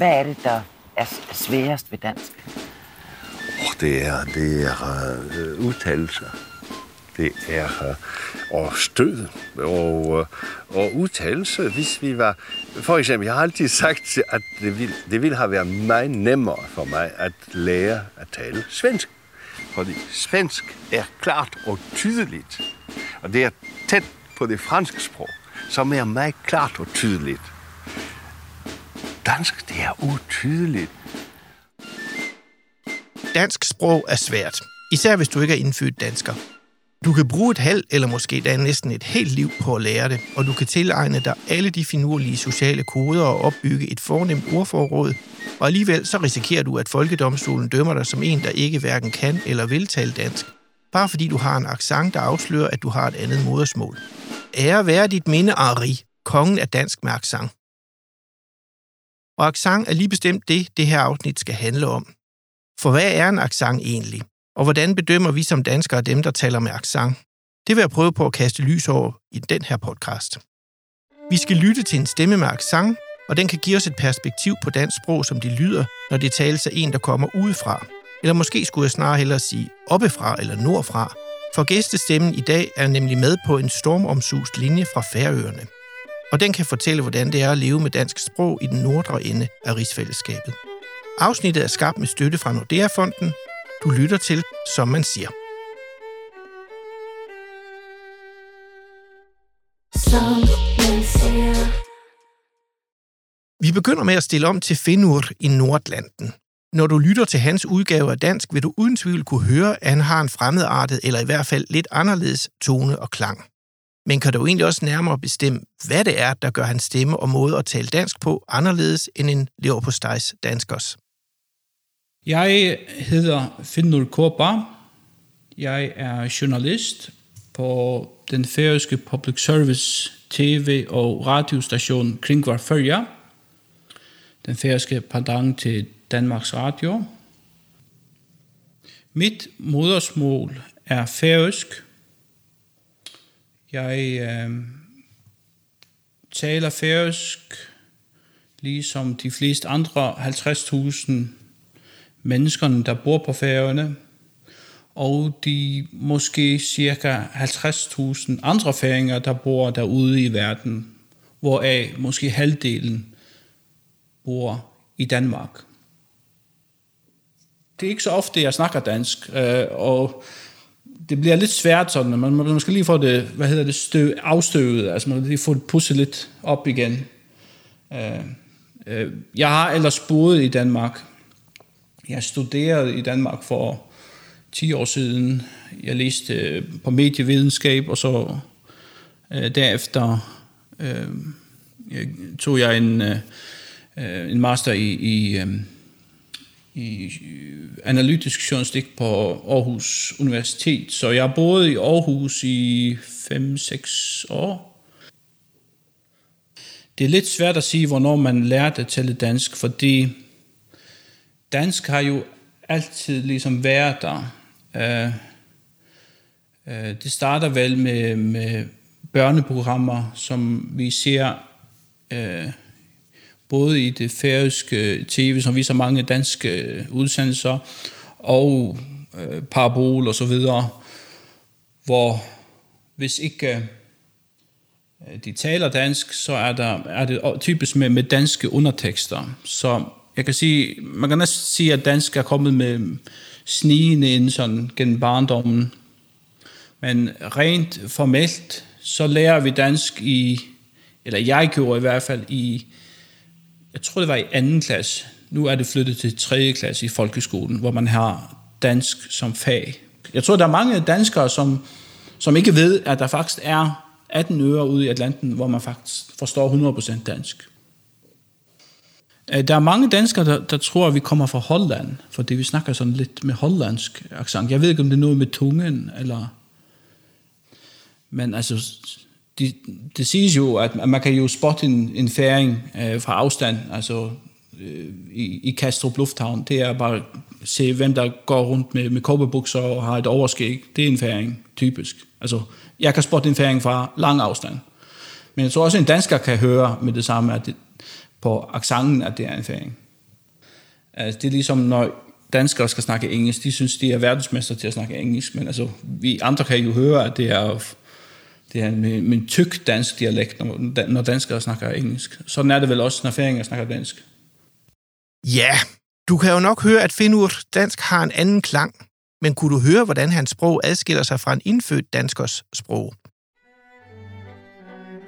Hvad er det, der er sværest ved dansk? Oh, det er, det er uh, udtalelser. Det er uh, og stød og, uh, og udtalelse, hvis vi var... For eksempel, jeg har altid sagt, at det ville, det ville have været meget nemmere for mig at lære at tale svensk. Fordi svensk er klart og tydeligt. Og det er tæt på det franske sprog, som er meget klart og tydeligt. Dansk, det er utydeligt. Dansk sprog er svært, især hvis du ikke er indfødt dansker. Du kan bruge et halvt eller måske da næsten et helt liv på at lære det, og du kan tilegne dig alle de finurlige sociale koder og opbygge et fornemt ordforråd, og alligevel så risikerer du, at folkedomstolen dømmer dig som en, der ikke hverken kan eller vil tale dansk, bare fordi du har en accent, der afslører, at du har et andet modersmål. Ære være dit minde, Ari, kongen af dansk med accent. Og accent er lige bestemt det, det her afsnit skal handle om. For hvad er en accent egentlig? Og hvordan bedømmer vi som danskere dem, der taler med accent? Det vil jeg prøve på at kaste lys over i den her podcast. Vi skal lytte til en stemme med accent, og den kan give os et perspektiv på dansk sprog, som det lyder, når det tales af en, der kommer udefra. Eller måske skulle jeg snarere hellere sige oppefra eller nordfra, for gæstestemmen i dag er nemlig med på en stormomsust linje fra Færøerne. Og den kan fortælle, hvordan det er at leve med dansk sprog i den nordre ende af rigsfællesskabet. Afsnittet er skabt med støtte fra Nordea-fonden. Du lytter til, som man siger. Som man siger. Vi begynder med at stille om til Finur i Nordlanden. Når du lytter til hans udgave af dansk, vil du uden tvivl kunne høre, at han har en fremmedartet eller i hvert fald lidt anderledes tone og klang. Men kan du egentlig også nærmere bestemme, hvad det er, der gør hans stemme og måde at tale dansk på anderledes end en leverpostejs danskers? Jeg hedder Finnur Korba. Jeg er journalist på den færøske public service tv- og radiostation Kringvar Førja. Den færøske pendant til Danmarks Radio. Mit modersmål er færøsk. Jeg øh, taler færøsk, ligesom de fleste andre 50.000 menneskerne, der bor på færøerne, og de måske cirka 50.000 andre færinger, der bor derude i verden, hvoraf måske halvdelen bor i Danmark. Det er ikke så ofte, jeg snakker dansk, øh, og det bliver lidt svært sådan, man må skal lige få det, hvad hedder det, støv, afstøvet, altså man må lige få det pusset lidt op igen. Øh, øh, jeg har ellers boet i Danmark. Jeg studerede i Danmark for 10 år siden. Jeg læste øh, på medievidenskab, og så øh, derefter øh, tog jeg en, en master i, i i øh, analytisk journalistik på Aarhus Universitet. Så jeg boede i Aarhus i 5-6 år. Det er lidt svært at sige, hvornår man lærte at tale dansk, fordi dansk har jo altid ligesom været der. Uh, uh, det starter vel med, med børneprogrammer, som vi ser uh, både i det færøske tv, som viser mange danske øh, udsendelser, og øh, parabol og så videre, hvor hvis ikke øh, de taler dansk, så er, der, er det typisk med, med danske undertekster. Så jeg kan sige, man kan næsten sige, at dansk er kommet med snigende ind sådan gennem barndommen. Men rent formelt, så lærer vi dansk i, eller jeg gjorde i hvert fald i jeg tror det var i anden klasse, nu er det flyttet til tredje klasse i folkeskolen, hvor man har dansk som fag. Jeg tror, der er mange danskere, som, som ikke ved, at der faktisk er 18 øer ude i Atlanten, hvor man faktisk forstår 100% dansk. Øh, der er mange danskere, der, der tror, at vi kommer fra Holland, fordi vi snakker sådan lidt med hollandsk accent. Jeg ved ikke, om det er noget med tungen, eller... Men altså, det, det siges jo, at man kan jo spotte en, en færing øh, fra afstand, altså øh, i, i Kastrup Lufthavn. Det er bare at se, hvem der går rundt med, med kobberbukser og har et overskæg. Det er en færing, typisk. Altså, jeg kan spotte en færing fra lang afstand. Men jeg tror også, at en dansker kan høre med det samme, at det, på accenten, at det er en færing. Altså, det er ligesom, når danskere skal snakke engelsk, de synes, de er verdensmester til at snakke engelsk, men altså, vi andre kan jo høre, at det er, det er en, en tyk dansk dialekt, når, når danskere snakker engelsk. Sådan er det vel også, når færinger snakker dansk. Ja, du kan jo nok høre, at Finur dansk har en anden klang, men kunne du høre, hvordan hans sprog adskiller sig fra en indfødt danskers sprog?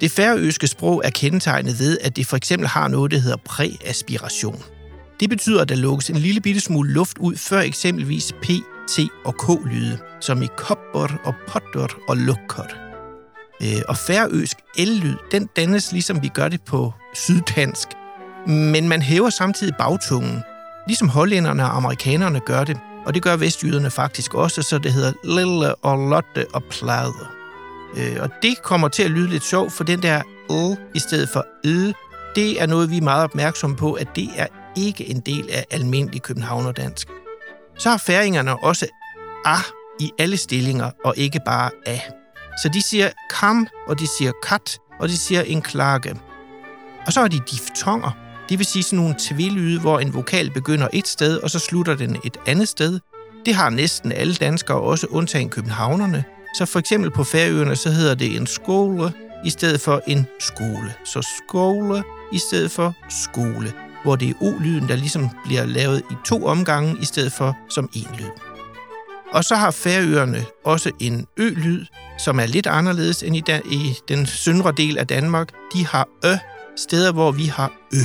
Det færøske sprog er kendetegnet ved, at det for eksempel har noget, der hedder præaspiration. Det betyder, at der lukkes en lille bitte smule luft ud før eksempelvis P, T og K-lyde, som i kopper og potter og lukker. Øh, og færøsk L-lyd, den dannes ligesom vi gør det på syddansk. Men man hæver samtidig bagtungen, ligesom hollænderne og amerikanerne gør det, og det gør vestjyderne faktisk også, så det hedder lille og lotte og plade. Øh, og det kommer til at lyde lidt sjovt, for den der l i stedet for ø, det er noget, vi er meget opmærksomme på, at det er ikke en del af almindelig københavnerdansk. Så har færingerne også a i alle stillinger, og ikke bare a. Så de siger kam, og de siger kat, og de siger en klage. Og så er de diftonger, det vil sige sådan nogle tvillyde, hvor en vokal begynder et sted, og så slutter den et andet sted. Det har næsten alle danskere, også undtagen københavnerne. Så for eksempel på Færøerne, så hedder det en skole i stedet for en skole. Så skole i stedet for skole, hvor det er o-lyden, der ligesom bliver lavet i to omgange i stedet for som en lyd. Og så har Færøerne også en ø-lyd, som er lidt anderledes end i, den, i den søndre del af Danmark. De har ø, steder hvor vi har ø.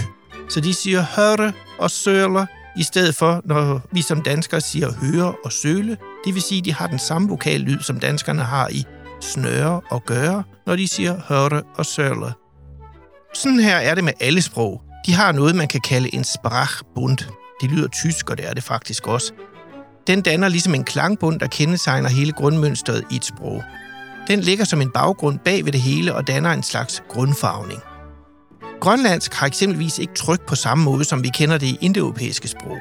Så de siger høre og søle, i stedet for, når vi som danskere siger høre og søle. Det vil sige, at de har den samme vokallyd, som danskerne har i snøre og gøre, når de siger høre og søle. Sådan her er det med alle sprog. De har noget, man kan kalde en sprachbund. Det lyder tysk, og det er det faktisk også. Den danner ligesom en klangbund, der kendetegner hele grundmønstret i et sprog. Den ligger som en baggrund bag ved det hele og danner en slags grundfarvning. Grønlandsk har eksempelvis ikke tryk på samme måde, som vi kender det i indoeuropæiske sprog.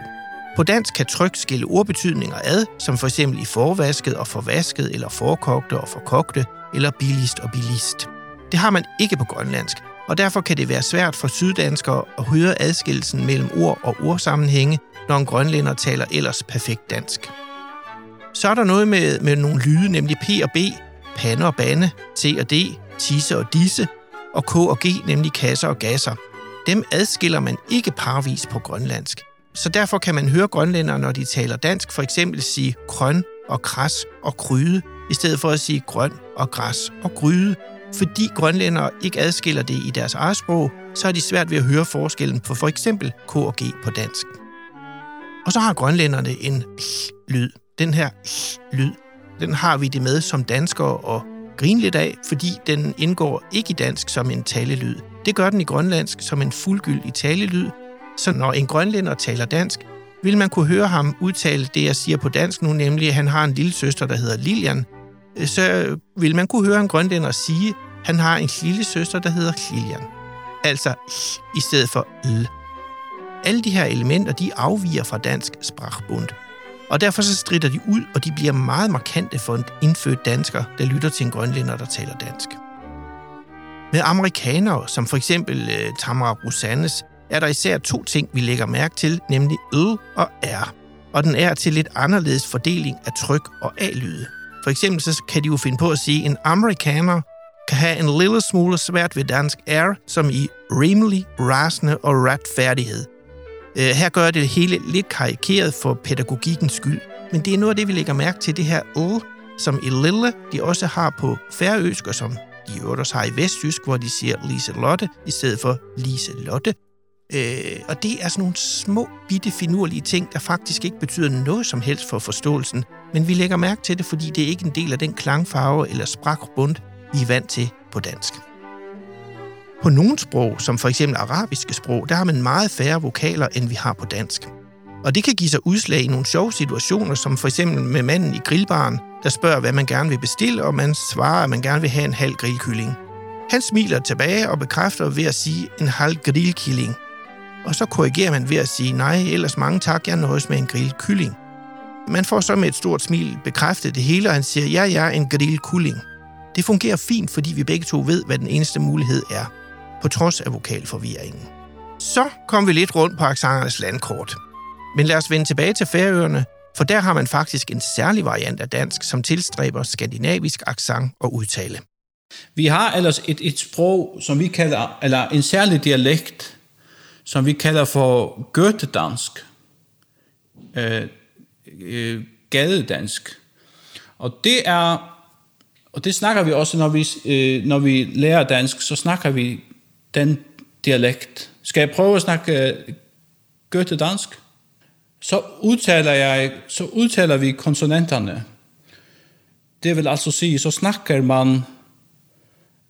På dansk kan tryk skille ordbetydninger ad, som for eksempel i forvasket og forvasket, eller forkogte og forkogte, eller billigst og billigst. Det har man ikke på grønlandsk, og derfor kan det være svært for syddanskere at høre adskillelsen mellem ord og ordsammenhænge, når en grønlænder taler ellers perfekt dansk. Så er der noget med, med nogle lyde, nemlig P og B, pande og bande, T og D, tisse og disse, og K og G, nemlig kasser og gasser. Dem adskiller man ikke parvis på grønlandsk. Så derfor kan man høre grønlændere, når de taler dansk, for eksempel sige grøn og kras og kryde, i stedet for at sige grøn og græs og gryde. Fordi grønlændere ikke adskiller det i deres eget sprog, så er de svært ved at høre forskellen på for eksempel K og G på dansk. Og så har grønlænderne en lyd. Den her lyd, den har vi det med som danskere og grine lidt af, fordi den indgår ikke i dansk som en talelyd. Det gør den i grønlandsk som en fuldgyldig talelyd, så når en grønlænder taler dansk, vil man kunne høre ham udtale det, jeg siger på dansk nu, nemlig at han har en lille søster, der hedder Lilian. Så vil man kunne høre en grønlænder sige, at han har en lille søster, der hedder Lilian. Altså i stedet for l. Alle de her elementer, de afviger fra dansk sprachbund. Og derfor så strider de ud, og de bliver meget markante for en indfødt dansker, der lytter til en grønlænder, der taler dansk. Med amerikanere, som for eksempel øh, Tamara Rosannes, er der især to ting, vi lægger mærke til, nemlig ø og r. Og den er til lidt anderledes fordeling af tryk og a-lyde. For eksempel så kan de jo finde på at sige, at en amerikaner kan have en lille smule svært ved dansk r, som i rimelig, rasende og retfærdighed – Øh, her gør det hele lidt karikeret for pædagogikkens skyld, men det er noget af det, vi lægger mærke til, det her l, som i lille, de også har på færøsk, og som de øvrigt også har i vestjysk, hvor de siger Lise Lotte i stedet for Lise Lotte. Øh, og det er sådan nogle små, bitte, finurlige ting, der faktisk ikke betyder noget som helst for forståelsen, men vi lægger mærke til det, fordi det er ikke en del af den klangfarve eller sprakbund, vi er vant til på dansk. På nogle sprog, som for eksempel arabiske sprog, der har man meget færre vokaler, end vi har på dansk. Og det kan give sig udslag i nogle sjove situationer, som for eksempel med manden i grillbaren, der spørger, hvad man gerne vil bestille, og man svarer, at man gerne vil have en halv grillkylling. Han smiler tilbage og bekræfter ved at sige en halv grillkylling. Og så korrigerer man ved at sige, nej, ellers mange tak, jeg nøjes med en grillkylling. Man får så med et stort smil bekræftet det hele, og han siger, ja, ja, en grillkylling. Det fungerer fint, fordi vi begge to ved, hvad den eneste mulighed er på trods af vokalforvirringen. Så kom vi lidt rundt på aksangernes landkort. Men lad os vende tilbage til Færøerne, for der har man faktisk en særlig variant af dansk, som tilstræber skandinavisk accent og udtale. Vi har ellers et, et sprog, som vi kalder, eller en særlig dialekt, som vi kalder for gøtedansk, øh, øh, gadedansk. Og det er, og det snakker vi også, når vi, øh, når vi lærer dansk, så snakker vi den dialekt. Skal jeg prøve at snakke Goethe-dansk? Så udtaler, jeg, så udtaler vi konsonanterne. Det vil altså sige, så snakker man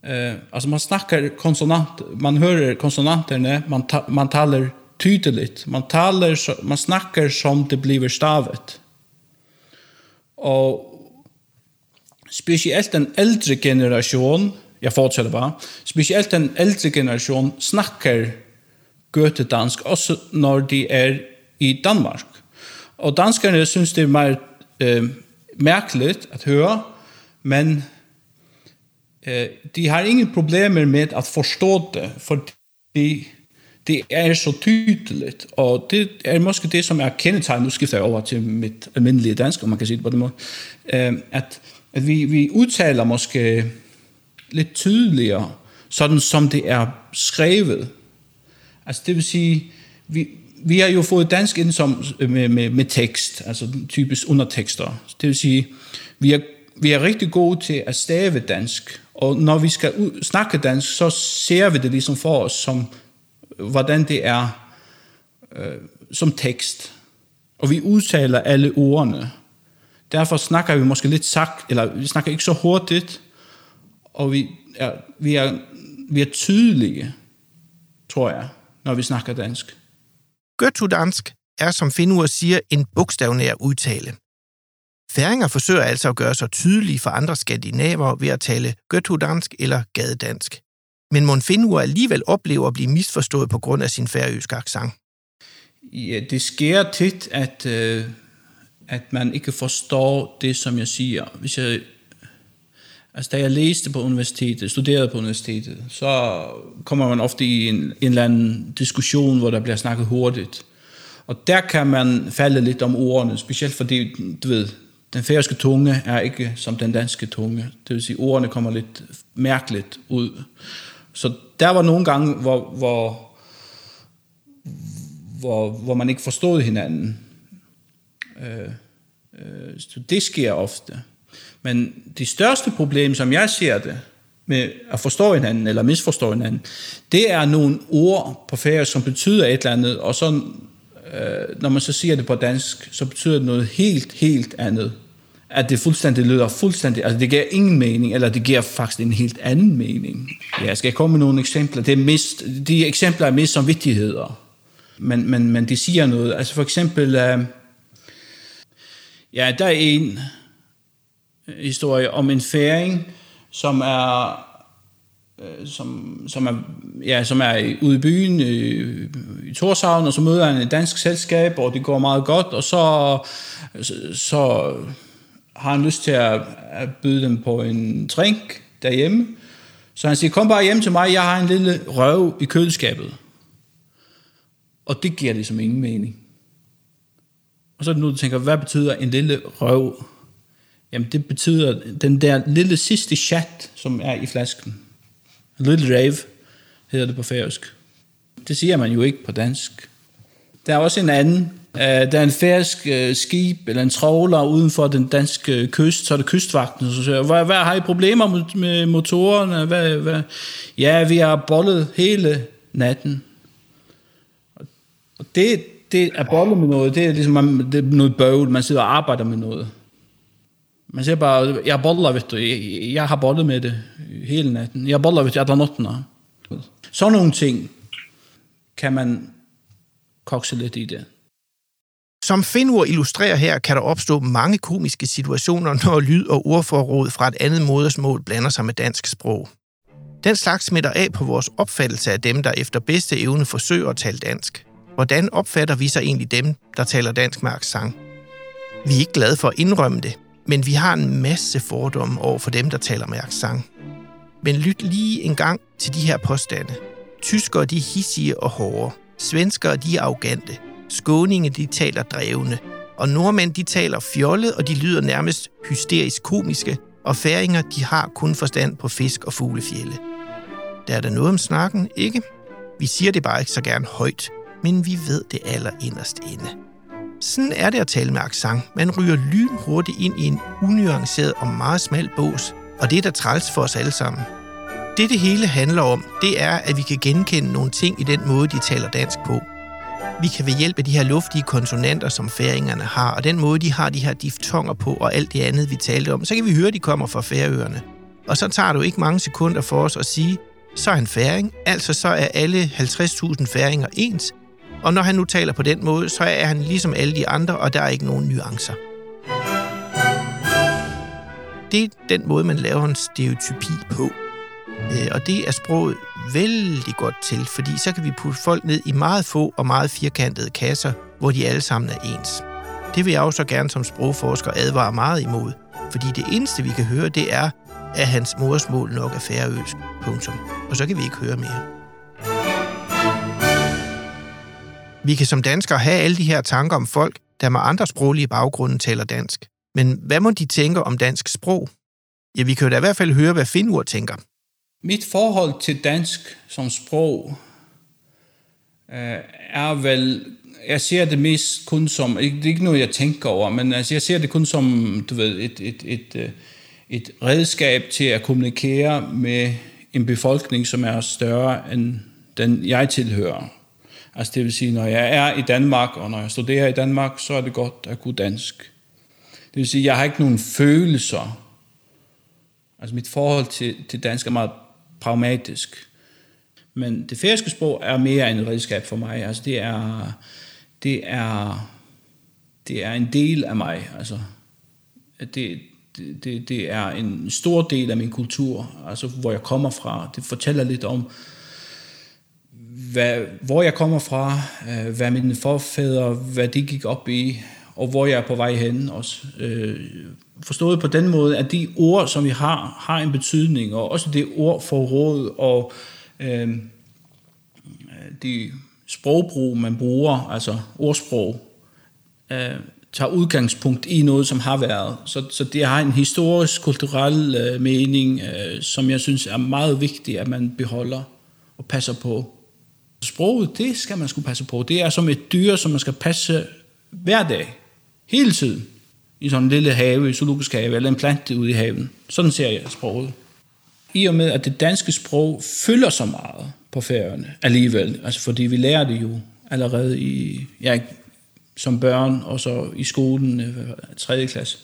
eh alltså man snackar konsonant man hör konsonanterna man ta, man talar tydligt man talar man snackar som det blir stavet och speciellt den äldre generation jag fortsätter bara. Speciellt den äldre generation snackar götedansk också när de är i Danmark. Och danskarna syns det är mer eh, märkligt att höra, men eh, de har inga problemer med att förstå det, för de, det är så tydligt. Och det är måske det som är kännetegn, nu skiftar jag över till mitt almindelige dansk, om man kan säga det på det måten, eh, att, att vi, vi uttalar måske lidt tydeligere sådan som det er skrevet altså det vil sige vi vi har jo fået dansk ind som øh, med med med tekst altså typisk undertekster det vil sige vi er vi er rigtig gode til at stave dansk Og når vi skal snakke dansk, så ser vi det liksom for oss som øh, hvordan det er øh, som tekst. Og vi udtaler alle ordene. Derfor snakker vi måske lidt sagt, eller vi snakker ikke så hurtigt, og vi er, vi er, vi er tydelige, tror jeg, når vi snakker dansk. Gøttudansk er, som Finur siger, en bogstavnær udtale. Færinger forsøger altså at gøre sig tydelige for andre skandinaver ved at tale gøttudansk eller gadedansk. Men Monfinur alligevel oplever at blive misforstået på grund af sin færøske accent. Ja, det sker tit, at, øh, at man ikke forstår det, som jeg siger. Hvis jeg, altså, da jeg læste på universitetet, studerede på universitetet, så kommer man ofte i en, en eller anden diskussion, hvor der bliver snakket hurtigt. Og der kan man falde lidt om ordene, specielt fordi, du ved, den færøske tunge er ikke som den danske tunge. Det vil sige, ordene kommer lidt mærkeligt ud. Så der var nogle gange, hvor, hvor, hvor, hvor man ikke forstod hinanden. Øh, øh, så det sker ofte. Men det største problem, som jeg ser det, med at forstå hinanden eller misforstå hinanden, det er nogle ord på færøsk, som betyder et eller andet, og så øh, når man så siger det på dansk, så betyder det noget helt, helt andet. At det fuldstændig lyder fuldstændig, altså det giver ingen mening, eller det giver faktisk en helt anden mening. Ja, jeg skal komme med nogle eksempler. Det er mest, de eksempler er mest som vigtigheder. Men, men, men de siger noget. Altså for eksempel, øh, ja, der er en historie om en færing, som er øh, som, som, er, ja, som er ude i byen øh, i, i Torshavn, og så møder han et dansk selskab, og det går meget godt, og så, så har han lyst til at, at byde dem på en drink derhjemme. Så han siger, kom bare hjem til mig, jeg har en lille røv i køleskabet. Og det giver ligesom ingen mening. Og så er det nu, du tænker, hvad betyder en lille røv? Jamen det betyder den der lille sidste chat, som er i flasken. Little Rave hedder det på færøsk. Det siger man jo ikke på dansk. Der er også en anden. Øh, der er en færøsk øh, skib eller en trawler uden for den danske øh, kyst, så er det kystvagten, så siger, hvad, hvad har I problemer med, med motorerne? Hvad, hvad? Ja, vi har bollet hele natten. Og det, det er bollet med noget, det er ligesom man, det er noget bøvl, man sidder og arbejder med noget. Man ser bare, jeg boller, vet du, jeg, jeg har bollet med det hele natten. Jeg boller, vet du, alle nottene. Så nogle ting kan man kokse lidt i det. Som Finur illustrerer her, kan der opstå mange komiske situationer, når lyd- og ordforråd fra et andet modersmål blander sig med dansk sprog. Den slags smitter af på vores opfattelse af dem, der efter bedste evne forsøger at tale dansk. Hvordan opfatter vi så egentlig dem, der taler dansk med accent? Vi er ikke glade for at indrømme det, men vi har en masse fordomme over for dem, der taler med accent. Men lyt lige en gang til de her påstande. Tyskere de er hissige og hårde. Svenskere de er arrogante. skåninge de taler drevne, og nordmænd de taler fjollet, og de lyder nærmest hysterisk komiske, og færinger de har kun forstand på fisk og fuglefjelle. Der er der noget om snakken, ikke? Vi siger det bare ikke så gerne højt, men vi ved det aller inderst inde. Sådan er det at tale med accent. Man ryger lynhurtigt ind i en unuanceret og meget smal bås, og det er der træls for os alle sammen. Det det hele handler om, det er, at vi kan genkende nogle ting i den måde, de taler dansk på. Vi kan ved hjælp af de her luftige konsonanter, som færingerne har, og den måde, de har de her diftonger på, og alt det andet, vi talte om, så kan vi høre, at de kommer fra færøerne. Og så tager du ikke mange sekunder for os at sige, så er han færing, altså så er alle 50.000 færinger ens, og når han nu taler på den måde, så er han ligesom alle de andre, og der er ikke nogen nuancer. Det er den måde, man laver en stereotypi på. Øh, og det er sproget vældig godt til, fordi så kan vi putte folk ned i meget få og meget firkantede kasser, hvor de alle sammen er ens. Det vil jeg også gerne som sprogforsker advare meget imod, fordi det eneste, vi kan høre, det er, at hans modersmål nok er færøsk. Punktum. Og så kan vi ikke høre mere. Vi kan som danskere have alle de her tanker om folk, der med andre sproglige baggrunde taler dansk. Men hvad må de tænke om dansk sprog? Ja, vi kan jo da i hvert fald høre, hvad Finur tænker. Mit forhold til dansk som sprog øh, er vel, jeg ser det mest kun som, det er ikke noget, jeg tænker over, men altså, jeg ser det kun som, du ved, et, et, et, øh, et redskab til at kommunikere med en befolkning, som er større end den, jeg tilhører. Altså det vil sige, når jeg er i Danmark, og når jeg studerer i Danmark, så er det godt at kunne dansk. Det vil sige, jeg har ikke nogen følelser. Altså mit forhold til, til dansk er meget pragmatisk. Men det færøske sprog er mere en redskab for mig. Altså det er, det er, det er en del af mig. Altså det, det, det er en stor del af min kultur, altså hvor jeg kommer fra. Det fortæller lidt om, hvad, hvor jeg kommer fra, øh, hvad mine forfædre, hvad de gik op i, og hvor jeg er på vej hen også. Øh, forstået på den måde, at de ord, som vi har, har en betydning, og også det ord for råd, og øh, de sprogbrug, man bruger, altså ordsprog, øh, tager udgangspunkt i noget, som har været. Så, så det har en historisk, kulturel øh, mening, øh, som jeg synes er meget vigtigt, at man beholder og passer på. Sproget, det skal man skulle passe på. Det er som et dyr, som man skal passe hver dag, hele tiden, i sådan en lille have, i zoologisk have, eller en plante ude i haven. Sådan ser jeg sproget. I og med, at det danske sprog fylder så meget på færøerne alligevel, altså fordi vi lærer det jo allerede i, ja, som børn, og så i skolen, øh, 3. Klasse,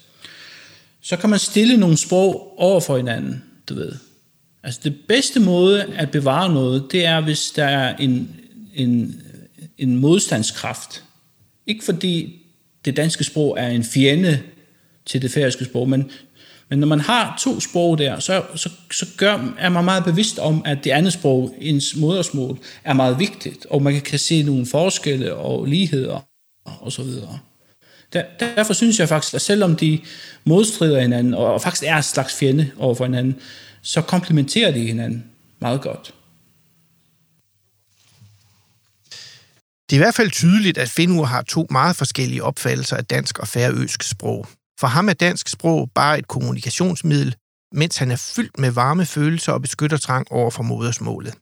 så kan man stille nogle sprog over for hinanden, du ved. Altså det bedste måde at bevare noget, det er, hvis der er en, en, en modstandskraft. Ikke fordi det danske sprog er en fjende til det færøske sprog, men, men når man har to sprog der, så, så, så gør, er man meget bevidst om, at det andet sprog, ens modersmål, er meget vigtigt, og man kan se nogle forskelle og ligheder og så videre. Der, derfor synes jeg faktisk, at selvom de modstrider hinanden, og faktisk er en slags fjende over for hinanden, så komplementerer de hinanden meget godt. Det er i hvert fald tydeligt, at Finur har to meget forskellige opfattelser af dansk og færøsk sprog. For ham er dansk sprog bare et kommunikationsmiddel, mens han er fyldt med varme følelser og beskyttertrang over for modersmålet.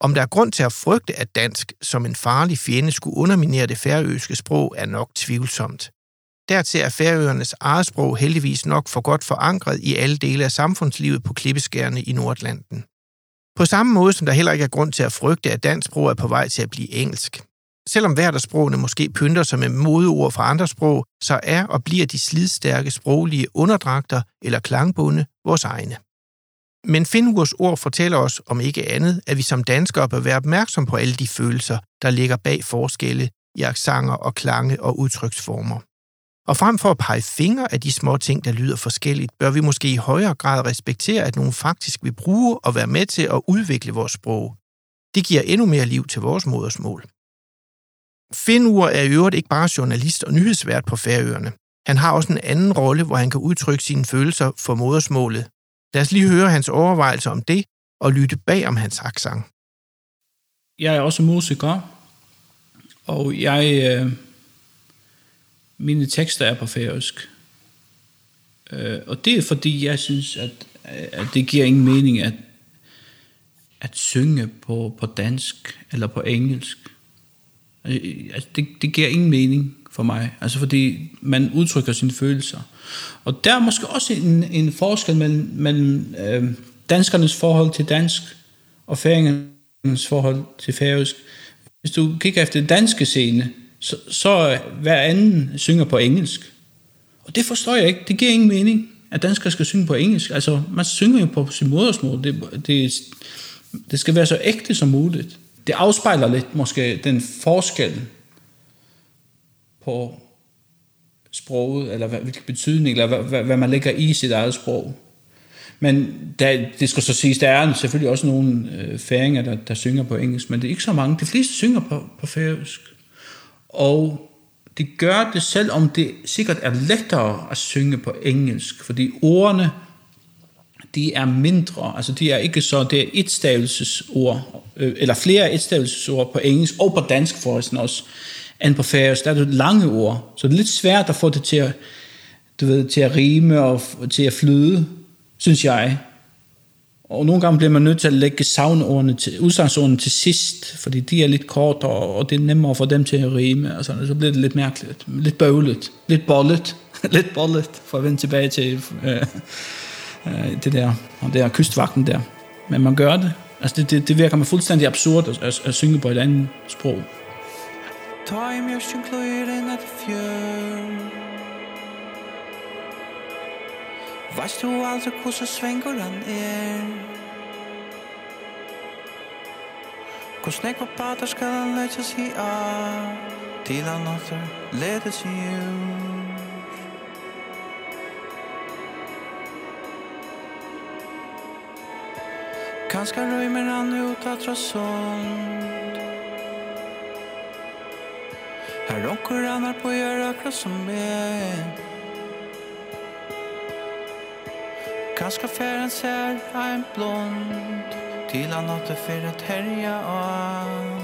Om der er grund til at frygte, at dansk som en farlig fjende skulle underminere det færøske sprog, er nok tvivlsomt. Dertil er færøernes eget sprog heldigvis nok for godt forankret i alle dele af samfundslivet på klippeskærene i Nordlanden. På samme måde som der heller ikke er grund til at frygte, at dansk sprog er på vej til at blive engelsk. Selvom hverdagssprogene måske pynter sig med modeord fra andre sprog, så er og bliver de slidstærke sproglige underdragter eller klangbunde vores egne. Men Finurs ord fortæller os om ikke andet, at vi som danskere bør være opmærksom på alle de følelser, der ligger bag forskelle i aksanger og klange og udtryksformer. Og frem for at pege fingre af de små ting, der lyder forskelligt, bør vi måske i højere grad respektere, at nogen faktisk vil bruge og være med til at udvikle vores sprog. Det giver endnu mere liv til vores modersmål. Finur er i øvrigt ikke bare journalist og nyhedsvært på Færøerne. Han har også en anden rolle, hvor han kan udtrykke sine følelser for modersmålet. Lad os lige høre hans overvejelser om det og lytte bag om hans aksang. Jeg er også musiker, Og jeg, øh, mine tekster er på færøsk. Øh, og det er fordi, jeg synes, at, øh, at det giver ingen mening at, at synge på, på dansk eller på engelsk. Øh, øh, altså, det, det giver ingen mening for mig. Altså fordi man udtrykker sine følelser. Og der er måske også en, en forskel mellem, mellem øh, danskernes forhold til dansk og færingernes forhold til færøsk. Hvis du kigger efter den danske scene, så, så hver anden synger på engelsk. Og det forstår jeg ikke. Det giver ingen mening, at danskere skal synge på engelsk. Altså, man synger jo på sin modersmål. Det, det, det skal være så ægte som muligt. Det afspejler lidt måske den forskel på sproget, eller hvad, hvilken betydning, eller hvad, hvad, hvad man lægger i sit eget sprog. Men der, det skal så siges, der er selvfølgelig også nogle øh, færinger, der, der synger på engelsk, men det er ikke så mange. De fleste synger på, på færøsk. Og de gør det, selvom det sikkert er lettere at synge på engelsk, fordi ordene, de er mindre, altså de er ikke så, det er etstavelsesord, øh, eller flere etstavelsesord på engelsk, og på dansk forresten også, end på færøsk, der er det lange ord, så det er lidt svært at få det til at, du ved, til at rime og til at flyde, synes jeg. Og nogle gange bliver man nødt til at lægge savnordene til, udsagnsordene til sidst, fordi de er lidt kortere, og det er nemmere for dem til at rime, og sådan, så bliver det lidt mærkeligt, lidt bøvlet, lidt bollet, lidt bollet, for at vende tilbage til øh, øh, det der, og der kystvagten der. Men man gør det. Altså det, det, det virker mig fuldstændig absurd at, at, at synge på et andet sprog. Ta i mjørsten kløyer inn etter fjørn Veist du aldri hvordan svengur han er? Hvordan jeg på pater skal han løtja si av Til han åter leder i ljus Kanskje røymer han ut av trasånd Her onkel han er på å gjøre akkurat som meg Kanskje ser en blond Til han åter för att herja av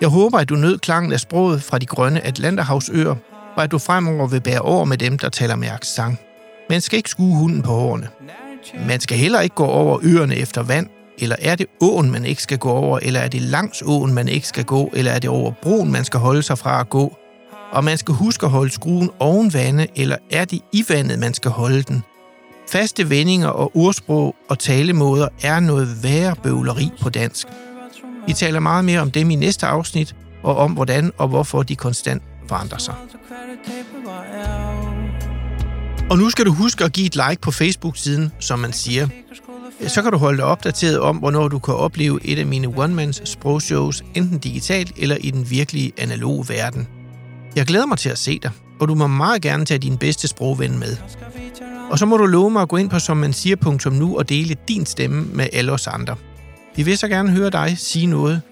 Jeg håber, at du nød klangen af sproget fra de grønne Atlanterhavsøer, og at du fremover vil bære over med dem, der taler med accent. Man skal ikke skue hunden på hårene. Man skal heller ikke gå over øerne efter vand, eller er det åen, man ikke skal gå over? Eller er det langs åen, man ikke skal gå? Eller er det over broen, man skal holde sig fra at gå? Og man skal huske at holde skruen oven vande, eller er det i vandet, man skal holde den? Faste vendinger og ordsprog og talemåder er noget værre bøvleri på dansk. Vi taler meget mere om dem i næste afsnit, og om hvordan og hvorfor de konstant forandrer sig. Og nu skal du huske at give et like på Facebook-siden, som man siger så kan du holde dig opdateret om, hvornår du kan opleve et af mine one-mans sprogshows, enten digitalt eller i den virkelige analoge verden. Jeg glæder mig til at se dig, og du må meget gerne tage din bedste sprogven med. Og så må du love mig at gå ind på sommansiger.nu og dele din stemme med alle os andre. Vi vil så gerne høre dig sige noget.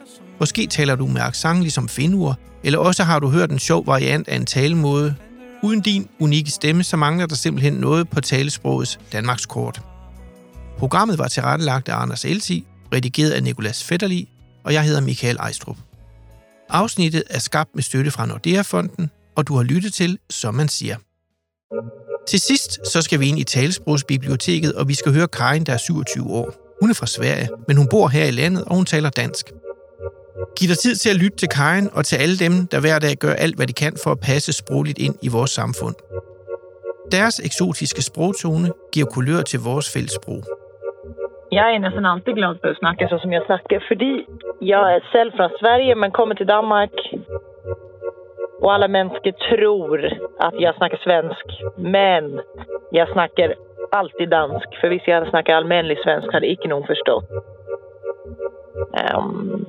Måske taler du med accent ligesom finur, eller også har du hørt en sjov variant af en talemåde. Uden din unikke stemme, så mangler der simpelthen noget på talesprogets Danmarks kort. Programmet var tilrettelagt af Anders Elsi, redigeret af Nikolas Fetterli, og jeg hedder Michael Ejstrup. Afsnittet er skabt med støtte fra Nordea-fonden, og du har lyttet til, som man siger. Til sidst så skal vi ind i talesprogsbiblioteket, og vi skal høre Karin, der er 27 år. Hun er fra Sverige, men hun bor her i landet, og hun taler dansk. Giv dig tid til at lytte til Karin og til alle dem, der hver dag gør alt, hvad de kan for at passe sprogligt ind i vores samfund. Deres eksotiske sprogtone giver kulør til vores fælles sprog. Jag är nästan alltid glad för att snacka så som jag snackar. fordi jag är själv från Sverige, men kommer till Danmark Och alla människor tror att jag snackar svensk, men jag snackar alltid dansk. För hvis jag hade snackat allmänlig svensk, hade icke någon förstått. Um,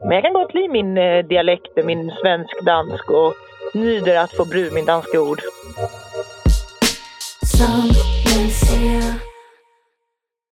men jag kan godt lide min uh, dialekt, min svensk-dansk och nyder att få bruge min danska ord. Some